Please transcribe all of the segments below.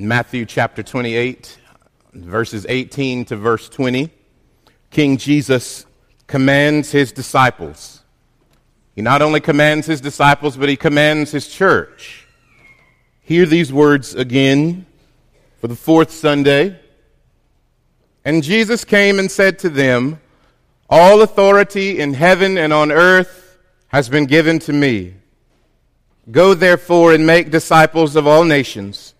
Matthew chapter 28, verses 18 to verse 20, King Jesus commands his disciples. He not only commands his disciples, but he commands his church. Hear these words again for the fourth Sunday. And Jesus came and said to them, All authority in heaven and on earth has been given to me. Go therefore and make disciples of all nations,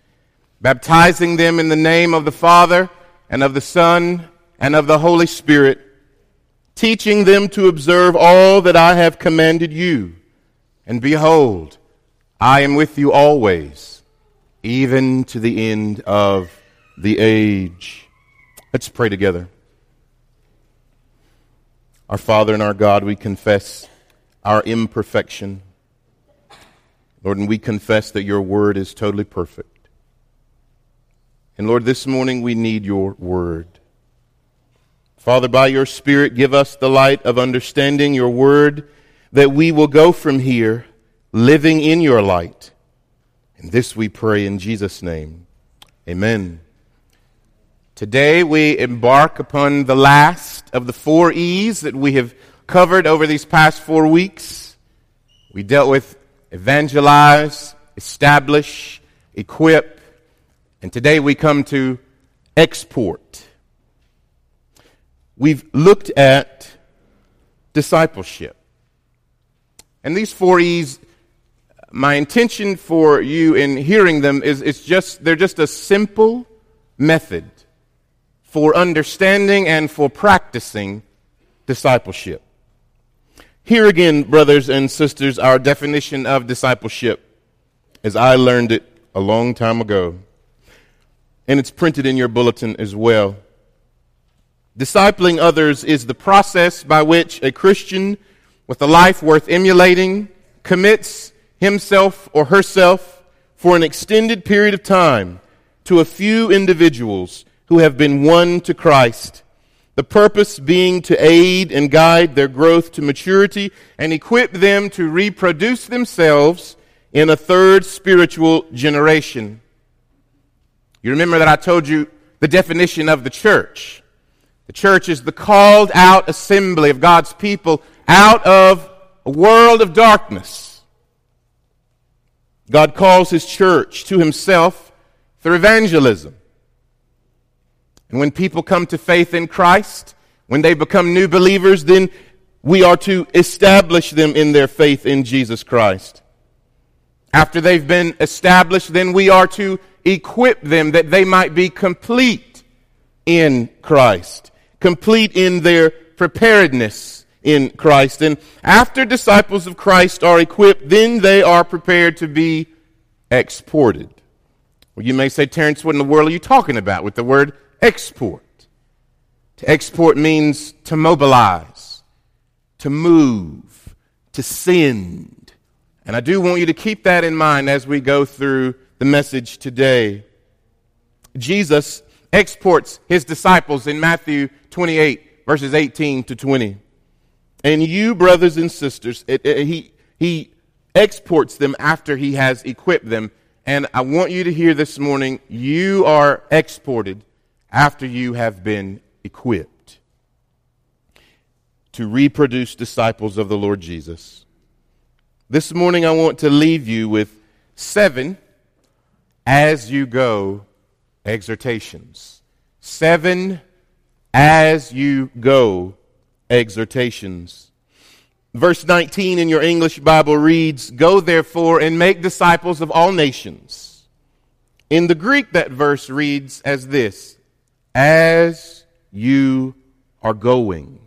baptizing them in the name of the Father and of the Son and of the Holy Spirit, teaching them to observe all that I have commanded you. And behold, I am with you always, even to the end of the age. Let's pray together. Our Father and our God, we confess our imperfection. Lord, and we confess that your word is totally perfect. And Lord, this morning we need your word. Father, by your Spirit, give us the light of understanding your word that we will go from here living in your light. And this we pray in Jesus' name. Amen. Today we embark upon the last of the four E's that we have covered over these past four weeks. We dealt with evangelize, establish, equip, and today we come to export. We've looked at discipleship. And these four E's, my intention for you in hearing them is it's just, they're just a simple method for understanding and for practicing discipleship. Here again, brothers and sisters, our definition of discipleship as I learned it a long time ago. And it's printed in your bulletin as well. Discipling others is the process by which a Christian with a life worth emulating commits himself or herself for an extended period of time to a few individuals who have been won to Christ the purpose being to aid and guide their growth to maturity and equip them to reproduce themselves in a third spiritual generation. You remember that I told you the definition of the church. The church is the called out assembly of God's people out of a world of darkness. God calls his church to himself through evangelism. And when people come to faith in Christ, when they become new believers, then we are to establish them in their faith in Jesus Christ. After they've been established, then we are to equip them that they might be complete in Christ, complete in their preparedness in Christ. And after disciples of Christ are equipped, then they are prepared to be exported. Well, you may say, Terrence, what in the world are you talking about with the word export. To export means to mobilize, to move, to send. And I do want you to keep that in mind as we go through the message today. Jesus exports his disciples in Matthew 28, verses 18 to 20. And you, brothers and sisters, it, it, he, he exports them after he has equipped them. And I want you to hear this morning you are exported after you have been equipped to reproduce disciples of the Lord Jesus. This morning, I want to leave you with seven as you go exhortations. Seven as you go exhortations. Verse 19 in your English Bible reads, Go therefore and make disciples of all nations. In the Greek, that verse reads as this as you are going,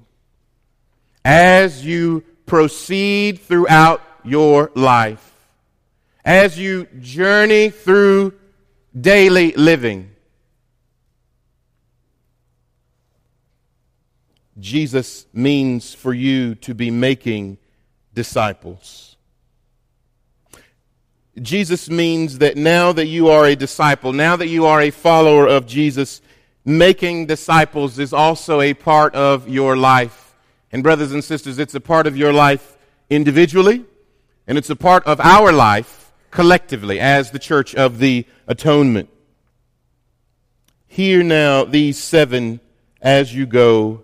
as you proceed throughout your life, as you journey through daily living. Jesus means for you to be making disciples. Jesus means that now that you are a disciple, now that you are a follower of Jesus, making disciples is also a part of your life. And, brothers and sisters, it's a part of your life individually, and it's a part of our life collectively as the church of the atonement. Hear now these seven as you go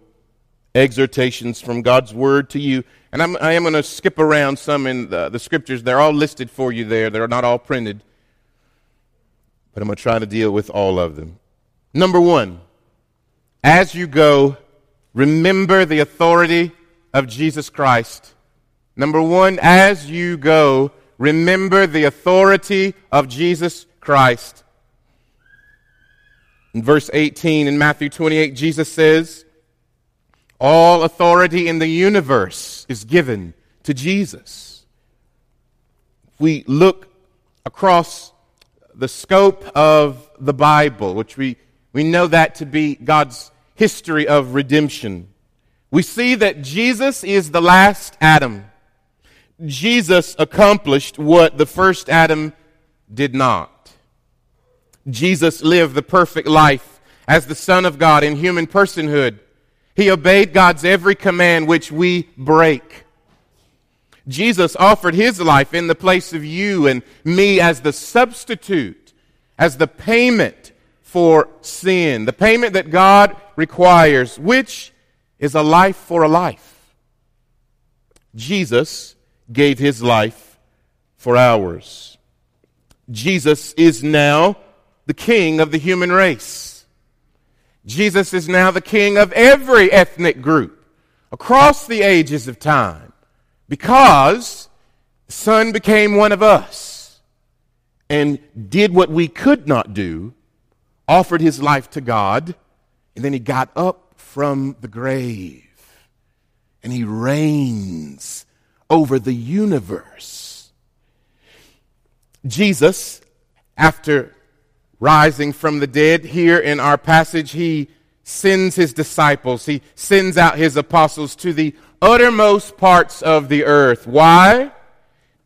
exhortations from God's word to you. And I'm, I am going to skip around some in the, the scriptures. They're all listed for you there, they're not all printed. But I'm going to try to deal with all of them. Number one, as you go, remember the authority of Jesus Christ. Number one, as you go, remember the authority of Jesus Christ. In verse 18 in Matthew 28, Jesus says, All authority in the universe is given to Jesus. If We look across the scope of the Bible, which we, we know that to be God's history of redemption. We see that Jesus is the last Adam. Jesus accomplished what the first Adam did not. Jesus lived the perfect life as the Son of God in human personhood. He obeyed God's every command which we break. Jesus offered his life in the place of you and me as the substitute, as the payment for sin, the payment that God requires, which is a life for a life. Jesus gave his life for ours. Jesus is now the king of the human race. Jesus is now the king of every ethnic group across the ages of time because the Son became one of us and did what we could not do, offered his life to God, and then he got up from the grave and he reigns over the universe. Jesus, after rising from the dead. Here in our passage, he sends his disciples, he sends out his apostles to the uttermost parts of the earth. Why?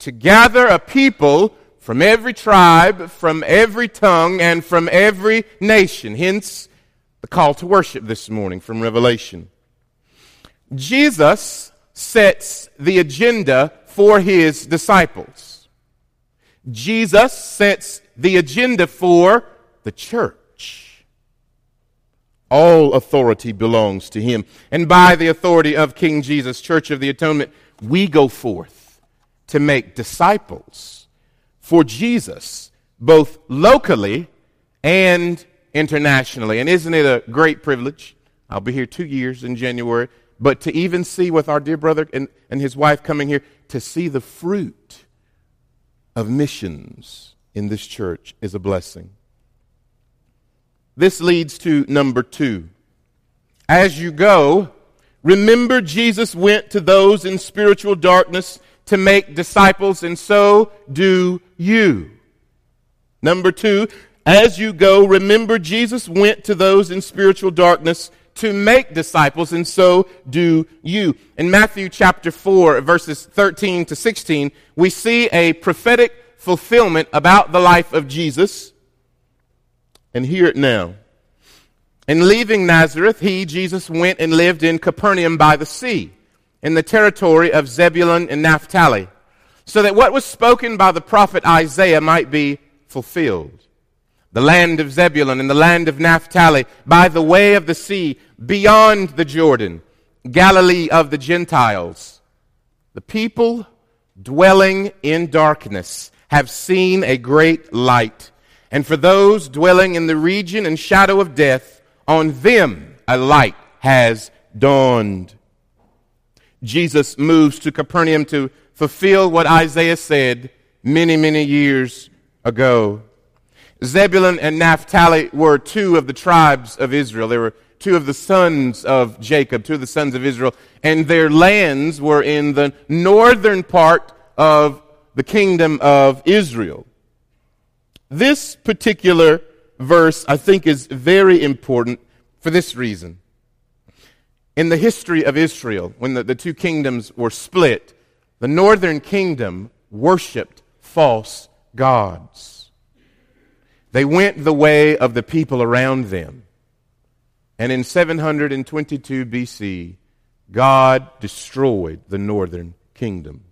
To gather a people from every tribe, from every tongue, and from every nation. Hence, the call to worship this morning from Revelation. Jesus sets the agenda for his disciples. Jesus sets the agenda for the church. All authority belongs to him. And by the authority of King Jesus, Church of the Atonement, we go forth to make disciples for Jesus, both locally and internationally. And isn't it a great privilege? I'll be here two years in January, but to even see with our dear brother and, and his wife coming here, to see the fruit of missions in this church is a blessing. This leads to number two. As you go, remember Jesus went to those in spiritual darkness to make disciples, and so do you. Number two, as you go, remember Jesus went to those in spiritual darkness to make disciples, and so do you. In Matthew chapter 4, verses 13 to 16, we see a prophetic fulfillment about the life of Jesus. And hear it now. In leaving Nazareth, he, Jesus, went and lived in Capernaum by the sea, in the territory of Zebulun and Naphtali, so that what was spoken by the prophet Isaiah might be fulfilled. The land of Zebulun and the land of Naphtali, by the way of the sea, beyond the Jordan, Galilee of the Gentiles. The people dwelling in darkness have seen a great light. And for those dwelling in the region and shadow of death, on them a light has dawned. Jesus moves to Capernaum to fulfill what Isaiah said many, many years ago. Zebulun and Naphtali were two of the tribes of Israel. They were two of the sons of Jacob, two of the sons of Israel, and their lands were in the northern part of the kingdom of Israel. This particular verse, I think, is very important for this reason. In the history of Israel, when the, the two kingdoms were split, the northern kingdom worshiped false gods. They went the way of the people around them. And in 722 BC, God destroyed the northern kingdom.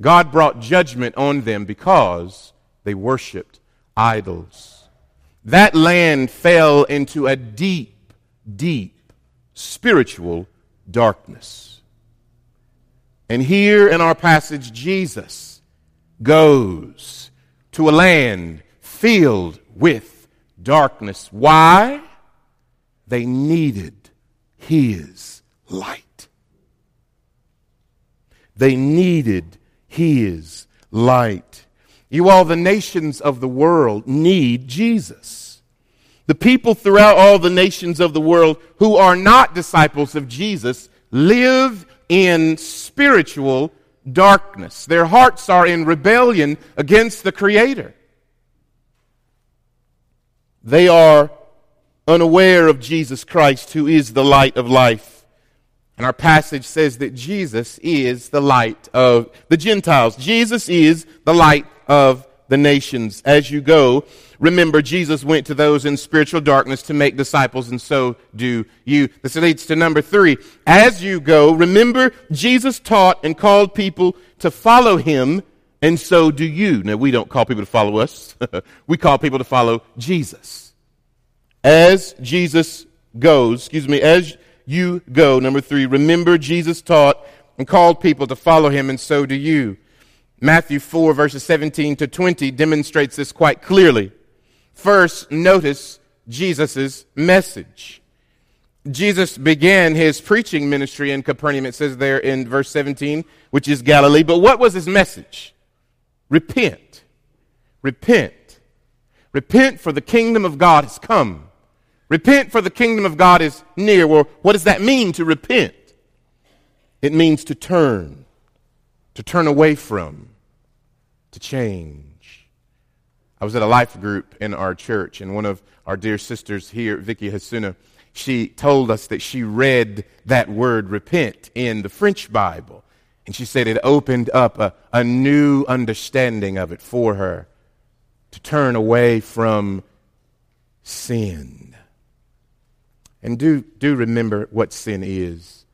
God brought judgment on them because they worshiped idols. that land fell into a deep, deep spiritual darkness. And here in our passage, Jesus goes to a land filled with darkness. Why? They needed his light. They needed his light. You all, the nations of the world need Jesus. The people throughout all the nations of the world who are not disciples of Jesus live in spiritual darkness. Their hearts are in rebellion against the Creator. They are unaware of Jesus Christ, who is the light of life. And our passage says that Jesus is the light of the Gentiles. Jesus is the light of the nations. As you go, remember Jesus went to those in spiritual darkness to make disciples, and so do you. This leads to number three. As you go, remember Jesus taught and called people to follow him, and so do you. Now, we don't call people to follow us. we call people to follow Jesus. As Jesus goes, excuse me, as you go, number three, remember Jesus taught and called people to follow him, and so do you. Matthew 4, verses 17 to 20 demonstrates this quite clearly. First, notice Jesus' message. Jesus began his preaching ministry in Capernaum, it says there in verse 17, which is Galilee. But what was his message? Repent. Repent. Repent, for the kingdom of God has come. Repent, for the kingdom of God is near. Well, what does that mean to repent? It means to turn, to turn away from, to change. I was at a life group in our church, and one of our dear sisters here, Vicky Hasuna, she told us that she read that word repent in the French Bible. And she said it opened up a, a new understanding of it for her to turn away from sin. And do, do remember what sin is.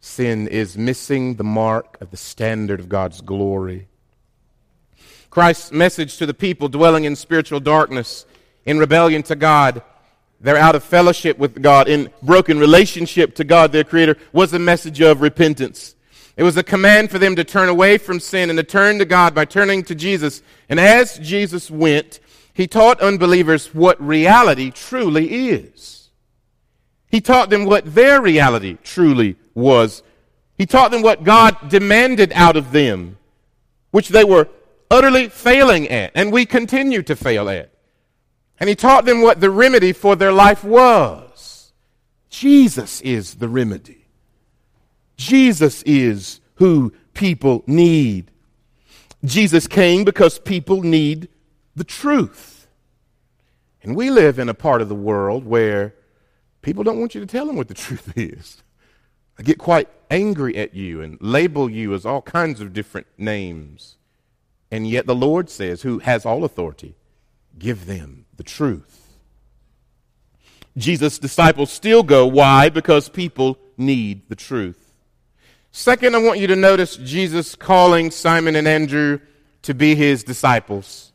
Sin is missing the mark of the standard of God's glory. Christ's message to the people dwelling in spiritual darkness, in rebellion to God, they're out of fellowship with God, in broken relationship to God, their Creator, was a message of repentance. It was a command for them to turn away from sin and to turn to God by turning to Jesus. And as Jesus went, he taught unbelievers what reality truly is. He taught them what their reality truly was. He taught them what God demanded out of them, which they were utterly failing at, and we continue to fail at. And he taught them what the remedy for their life was. Jesus is the remedy. Jesus is who people need. Jesus came because people need the truth. And we live in a part of the world where people don't want you to tell them what the truth is. I get quite angry at you and label you as all kinds of different names. And yet the Lord says, who has all authority, give them the truth. Jesus' disciples still go. Why? Because people need the truth. Second, I want you to notice Jesus calling Simon and Andrew to be his disciples.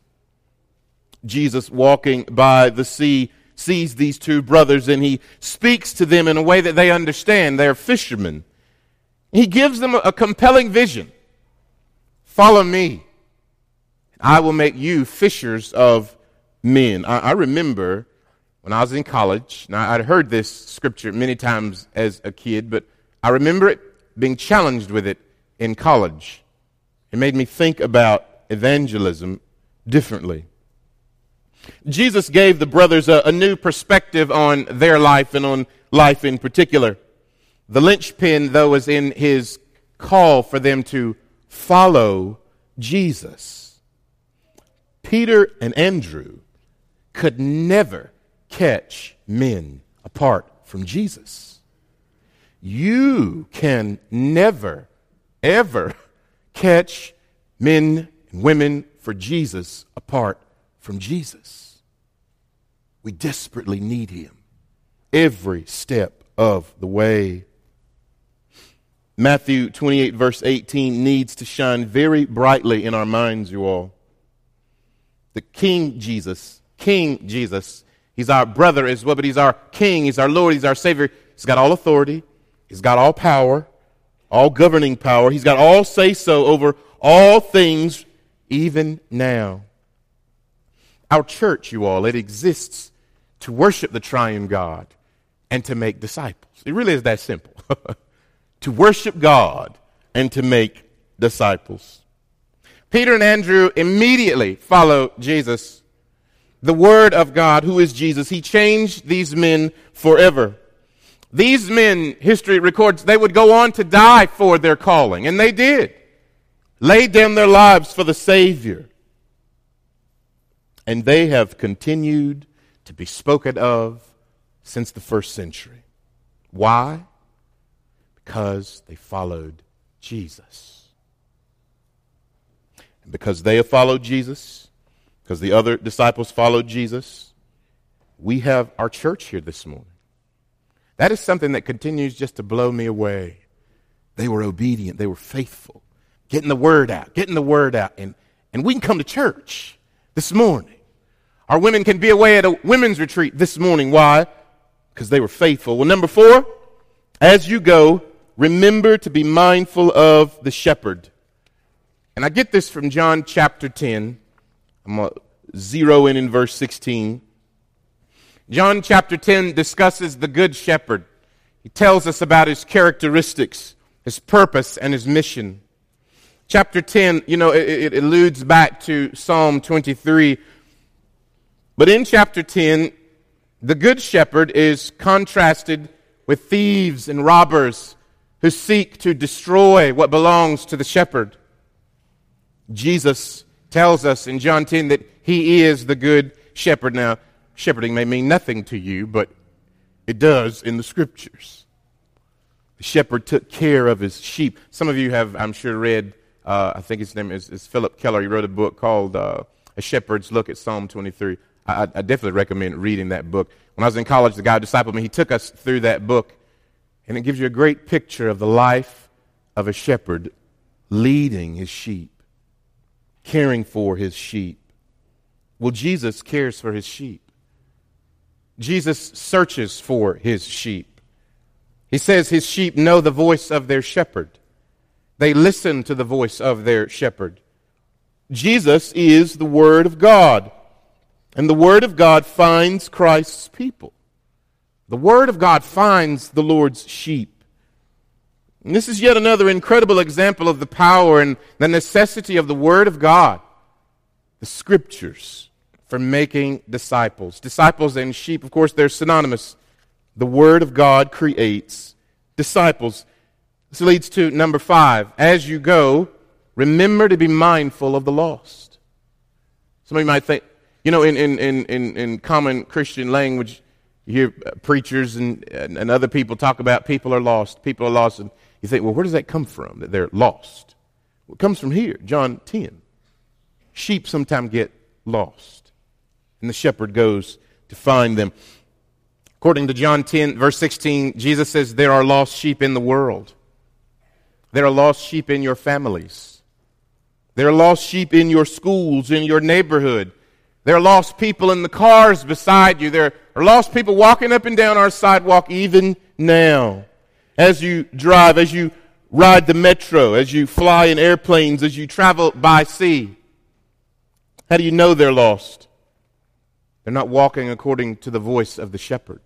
Jesus walking by the sea sees these two brothers and he speaks to them in a way that they understand. They're fishermen. He gives them a compelling vision. Follow me. I will make you fishers of men. I, I remember when I was in college, now I'd heard this scripture many times as a kid, but I remember it being challenged with it in college. It made me think about evangelism differently. Jesus gave the brothers a, a, new perspective on their life and on life in particular. The linchpin, though, was in his call for them to follow Jesus. Peter and Andrew could never catch men apart from Jesus. You can never, ever catch men and women for Jesus apart from Jesus. We desperately need him every step of the way. Matthew 28, verse 18, needs to shine very brightly in our minds, you all. The King Jesus King Jesus. He's our brother as well, but he's our king. He's our Lord. He's our Savior. He's got all authority. He's got all power, all governing power. He's got all say so over all things, even now. Our church, you all, it exists to worship the triune God and to make disciples. It really is that simple. to worship God and to make disciples. Peter and Andrew immediately follow Jesus. The Word of God, who is Jesus, he changed these men forever. These men, history records, they would go on to die for their calling, and they did. Laid down their lives for the Savior. And they have continued to be spoken of since the first century. Why? Because they followed Jesus. Because they have followed Jesus, because the other disciples followed Jesus, we have our church here this morning. That is something that continues just to blow me away. They were obedient, they were faithful, getting the word out, getting the word out. And, and we can come to church this morning. Our women can be away at a women's retreat this morning. Why? Because they were faithful. Well, number four, as you go, remember to be mindful of the shepherd. And I get this from John chapter 10. I'm going to zero in in verse 16. John chapter 10 discusses the good shepherd. He tells us about his characteristics, his purpose, and his mission. Chapter 10, you know, it, it alludes back to Psalm 23. But in chapter 10, the good shepherd is contrasted with thieves and robbers who seek to destroy what belongs to the shepherd. Jesus tells us in John 10 that he is the good shepherd. Now, shepherding may mean nothing to you, but it does in the scriptures. The shepherd took care of his sheep. Some of you have, I'm sure, read, uh, I think his name is, is, Phillip Keller. He wrote a book called uh, A Shepherd's Look at Psalm 23. I, I, definitely recommend reading that book. When I was in college, the guy discipled me, he took us through that book, and it gives you a great picture of the life of a shepherd leading his sheep, caring for his sheep. Well, Jesus cares for his sheep. Jesus searches for his sheep. He says his sheep know the voice of their shepherd. They listen to the voice of their shepherd. Jesus is the Word of God. And the Word of God finds Christ's people. The Word of God finds the Lord's sheep. And this is yet another incredible example of the power and the necessity of the Word of God, the Scriptures for making disciples. Disciples and sheep, of course, they're synonymous. The Word of God creates disciples. This leads to number five. As you go, remember to be mindful of the lost. Some of you might think, you know, in, in, in, in, common Christian language, you hear preachers and, and, and other people talk about people are lost. People are lost. And you think, well, where does that come from, that they're lost? Well, it comes from here, John 10. Sheep sometimes get lost and the shepherd goes to find them. According to John 10, verse 16, Jesus says, There are lost sheep in the world. There are lost sheep in your families. There are lost sheep in your schools, in your neighborhood. There are lost people in the cars beside you. There are lost people walking up and down our sidewalk even now. As you drive, as you ride the metro, as you fly in airplanes, as you travel by sea. How do you know they're lost? They're not walking according to the voice of the shepherd.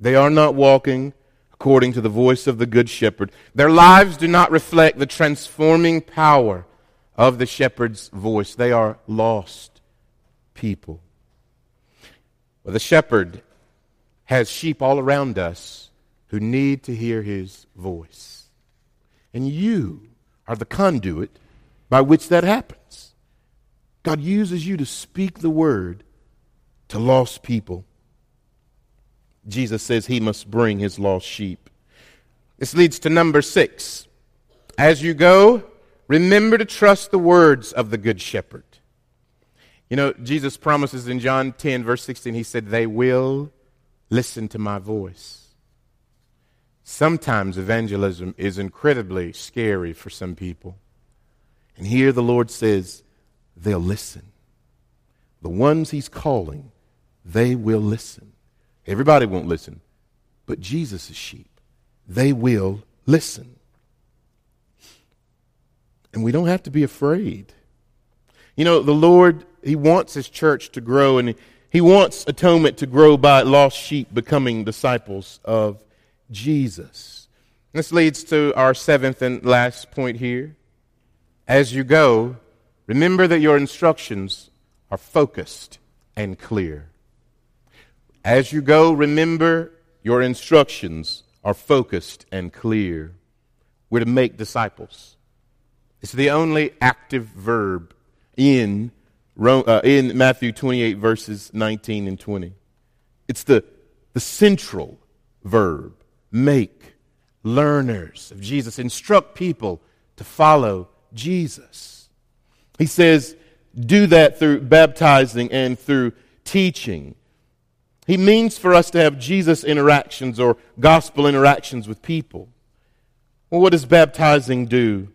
They are not walking according to the voice of the good shepherd. Their lives do not reflect the transforming power of the shepherd's voice. They are lost people. Well, the shepherd has sheep all around us who need to hear his voice. And you are the conduit by which that happens. God uses you to speak the word to lost people. Jesus says he must bring his lost sheep. This leads to number six. As you go, remember to trust the words of the Good Shepherd. You know, Jesus promises in John 10, verse 16, he said, They will listen to my voice. Sometimes evangelism is incredibly scary for some people. And here the Lord says, they'll listen. the ones he's calling, they will listen. Everybody won't listen, but Jesus' sheep, they will listen. And we don't have to be afraid. You know, the Lord, He wants His church to grow, and He wants atonement to grow by lost sheep becoming disciples of Jesus. This leads to our seventh and last point here. As you go, remember that your instructions are focused and clear. As you go, remember your instructions are focused and clear. We're to make disciples. It's the only active verb in, uh, in Matthew 28, verses 19 and 20. It's the, the central verb. Make learners of Jesus. Instruct people to follow Jesus. He says, do that through baptizing and through teaching. He means for us to have Jesus interactions or gospel interactions with people. Well, what does baptizing do?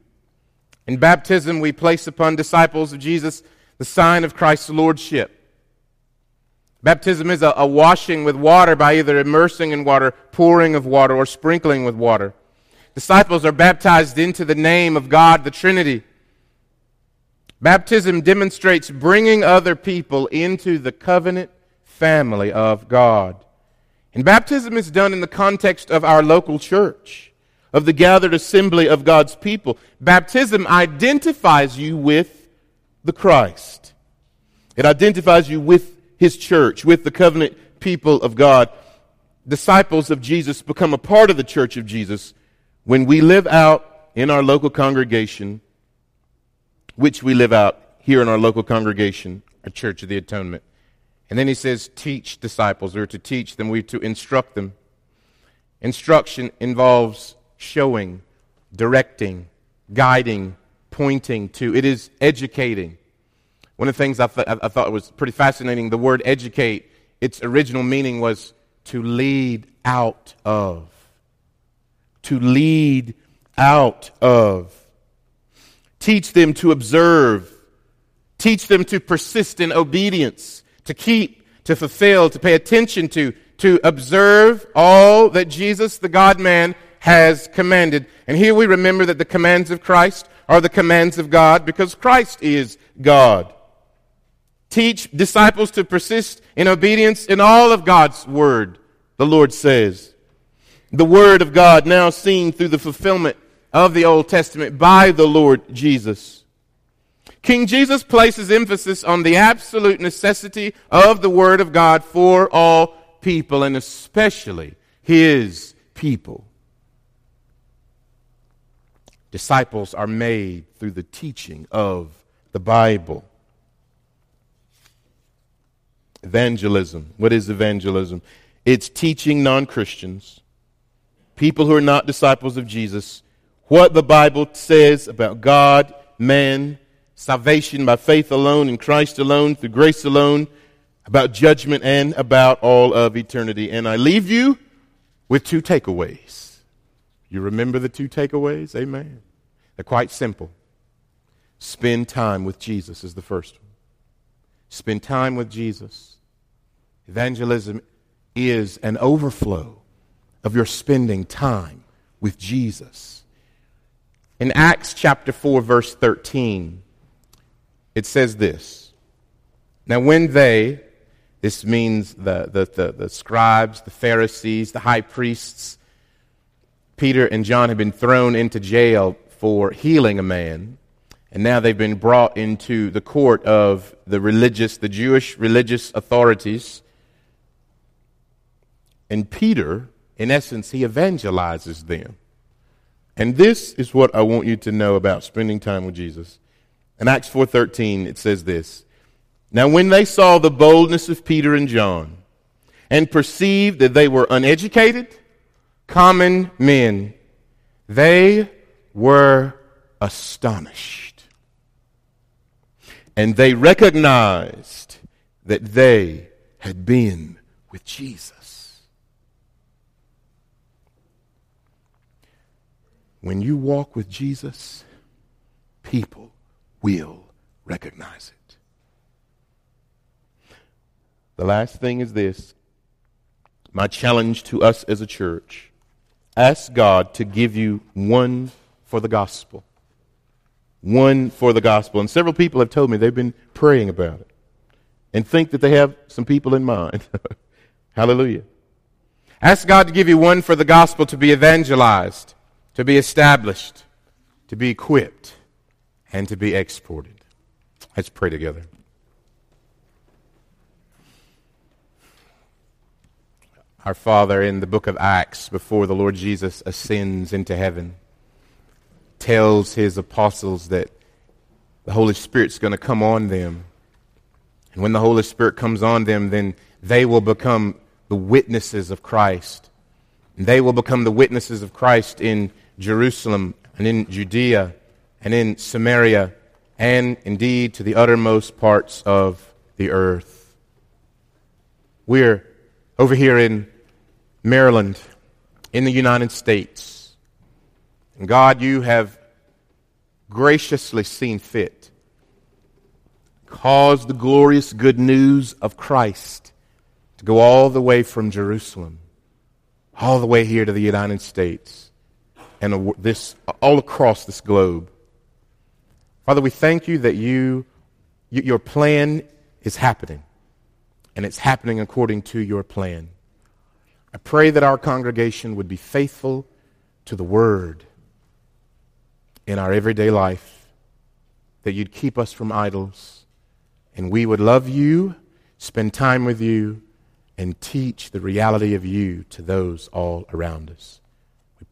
In baptism, we place upon disciples of Jesus the sign of Christ's lordship. Baptism is a, a, washing with water by either immersing in water, pouring of water, or sprinkling with water. Disciples are baptized into the name of God, the Trinity. Baptism demonstrates bringing other people into the covenant family of God. And baptism is done in the context of our local church, of the gathered assembly of God's people. Baptism identifies you with the Christ. It identifies you with his church, with the covenant people of God. Disciples of Jesus become a part of the church of Jesus when we live out in our local congregation, which we live out here in our local congregation, a church of the atonement. And then he says, teach disciples, or to teach them, we're to instruct them. Instruction involves showing, directing, guiding, pointing to. It is educating. One of the things I, th- I thought was pretty fascinating, the word educate, its original meaning was to lead out of. To lead out of. Teach them to observe. Teach them to persist in obedience, to keep, to fulfill, to pay attention to, to observe all that Jesus, the God man, has commanded. And here we remember that the commands of Christ are the commands of God because Christ is God teach disciples to persist in obedience in all of God's word, the Lord says. The word of God now seen through the fulfillment of the Old Testament by the Lord Jesus. King Jesus places emphasis on the absolute necessity of the word of God for all people and especially his people. Disciples are made through the teaching of the Bible. Evangelism. What is evangelism? It's teaching non Christians, people who are not disciples of Jesus, what the Bible says about God, man, salvation by faith alone, in Christ alone, through grace alone, about judgment, and about all of eternity. And I leave you with two takeaways. You remember the two takeaways? Amen. They're quite simple. Spend time with Jesus is the first one. Spend time with Jesus. Evangelism is an overflow of your spending time with Jesus. In Acts chapter 4, verse 13, it says this Now, when they, this means the, the, the, the scribes, the Pharisees, the high priests, Peter and John had been thrown into jail for healing a man. And now they've been brought into the court of the religious, the Jewish religious authorities. And Peter, in essence, he evangelizes them. And this is what I want you to know about spending time with Jesus. In Acts 4:13 it says this. Now when they saw the boldness of Peter and John and perceived that they were uneducated, common men, they were astonished. And they recognized that they had been with Jesus. When you walk with Jesus, people will recognize it. The last thing is this my challenge to us as a church ask God to give you one for the gospel. One for the gospel. And several people have told me they've been praying about it and think that they have some people in mind. Hallelujah. Ask God to give you one for the gospel to be evangelized, to be established, to be equipped, and to be exported. Let's pray together. Our Father, in the book of Acts, before the Lord Jesus ascends into heaven, tells his apostles that the Holy Spirit's going to come on them. And when the Holy Spirit comes on them, then they will become the witnesses of Christ. And they will become the witnesses of Christ in Jerusalem and in Judea and in Samaria and indeed to the uttermost parts of the earth. We're over here in Maryland, in the United States. And God, you have graciously seen fit. Cause the glorious good news of Christ to go all the way from Jerusalem, all the way here to the United States, and this, all across this globe. Father, we thank you that you, your plan is happening, and it's happening according to your plan. I pray that our congregation would be faithful to the word in our everyday life, that you'd keep us from idols, and we would love you, spend time with you, and teach the reality of you to those all around us.